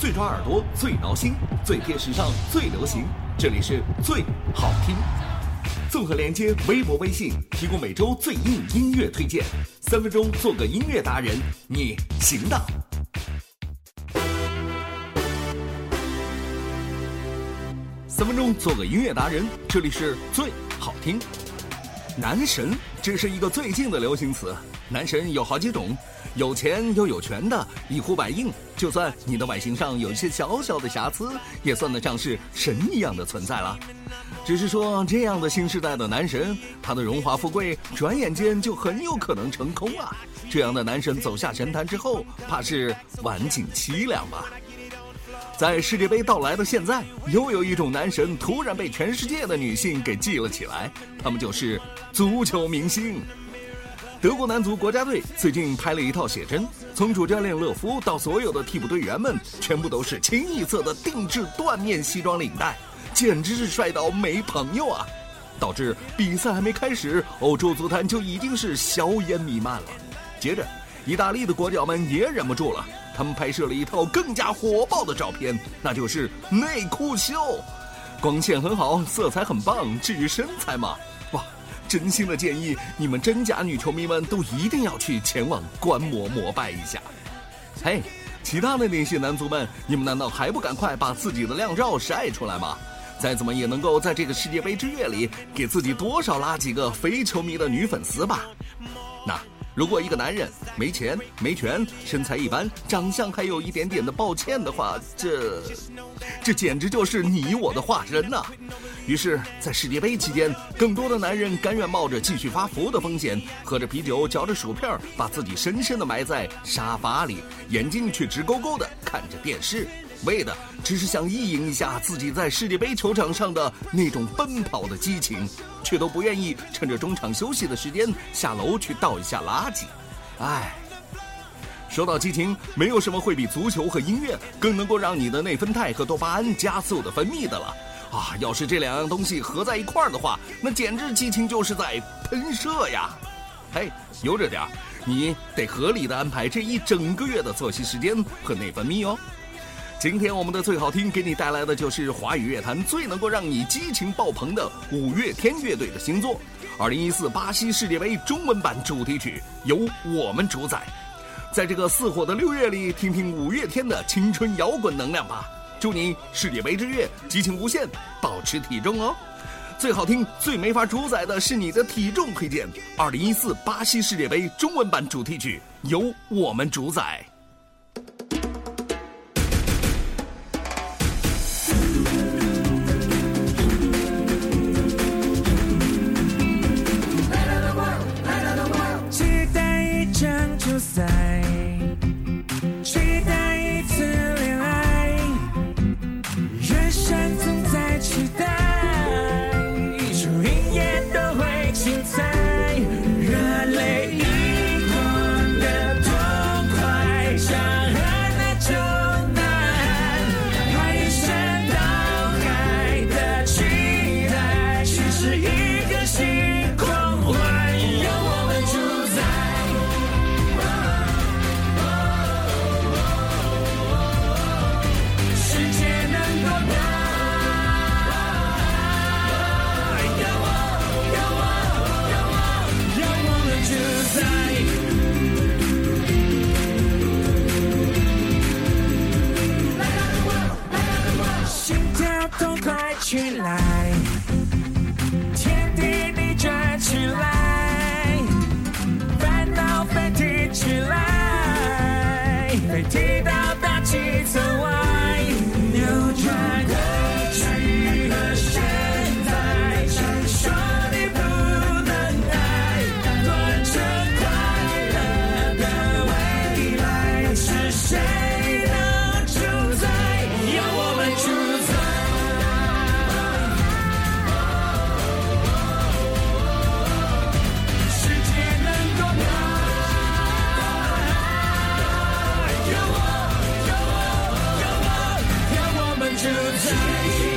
最抓耳朵，最挠心，最贴时尚，最流行。这里是最好听。综合连接微博、微信，提供每周最硬音乐推荐。三分钟做个音乐达人，你行的。三分钟做个音乐达人，这里是最好听。男神，这是一个最近的流行词。男神有好几种，有钱又有权的，一呼百应。就算你的外形上有一些小小的瑕疵，也算得上是神一样的存在了。只是说，这样的新时代的男神，他的荣华富贵，转眼间就很有可能成空了。这样的男神走下神坛之后，怕是晚景凄凉吧。在世界杯到来的现在，又有一种男神突然被全世界的女性给记了起来，他们就是足球明星。德国男足国家队最近拍了一套写真，从主教练勒夫到所有的替补队员们，全部都是清一色的定制缎面西装领带，简直是帅到没朋友啊！导致比赛还没开始，欧洲足坛就已经是硝烟弥漫了。接着，意大利的国脚们也忍不住了，他们拍摄了一套更加火爆的照片，那就是内裤秀，光线很好，色彩很棒，至于身材嘛。真心的建议你们真假女球迷们都一定要去前往观摩膜拜一下。嘿，其他的那些男足们，你们难道还不赶快把自己的靓照晒出来吗？再怎么也能够在这个世界杯之月里，给自己多少拉几个非球迷的女粉丝吧？如果一个男人没钱没权，身材一般，长相还有一点点的抱歉的话，这，这简直就是你我的化身呐！于是，在世界杯期间，更多的男人甘愿冒着继续发福的风险，喝着啤酒，嚼着薯片，把自己深深的埋在沙发里，眼睛却直勾勾的看着电视。为的只是想意淫一下自己在世界杯球场上的那种奔跑的激情，却都不愿意趁着中场休息的时间下楼去倒一下垃圾。唉，说到激情，没有什么会比足球和音乐更能够让你的内啡肽和多巴胺加速的分泌的了。啊，要是这两样东西合在一块儿的话，那简直激情就是在喷射呀！嘿，悠着点儿，你得合理的安排这一整个月的作息时间和内分泌哦。今天我们的最好听给你带来的就是华语乐坛最能够让你激情爆棚的五月天乐队的新作，二零一四巴西世界杯中文版主题曲由我们主宰。在这个似火的六月里，听听五月天的青春摇滚能量吧！祝你世界杯之月激情无限，保持体重哦！最好听、最没法主宰的是你的体重推荐，二零一四巴西世界杯中文版主题曲由我们主宰。the same 起来，天地逆转起来，烦恼飞踢起来，飞踢到大气层外。Sunday.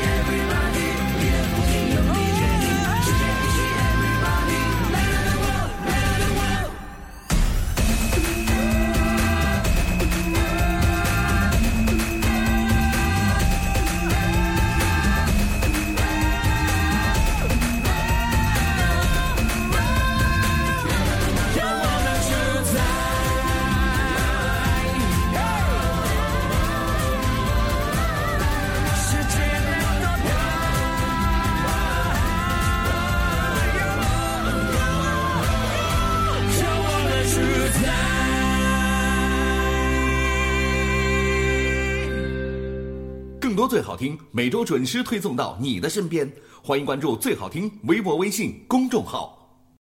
更多最好听，每周准时推送到你的身边。欢迎关注最好听微博、微信公众号。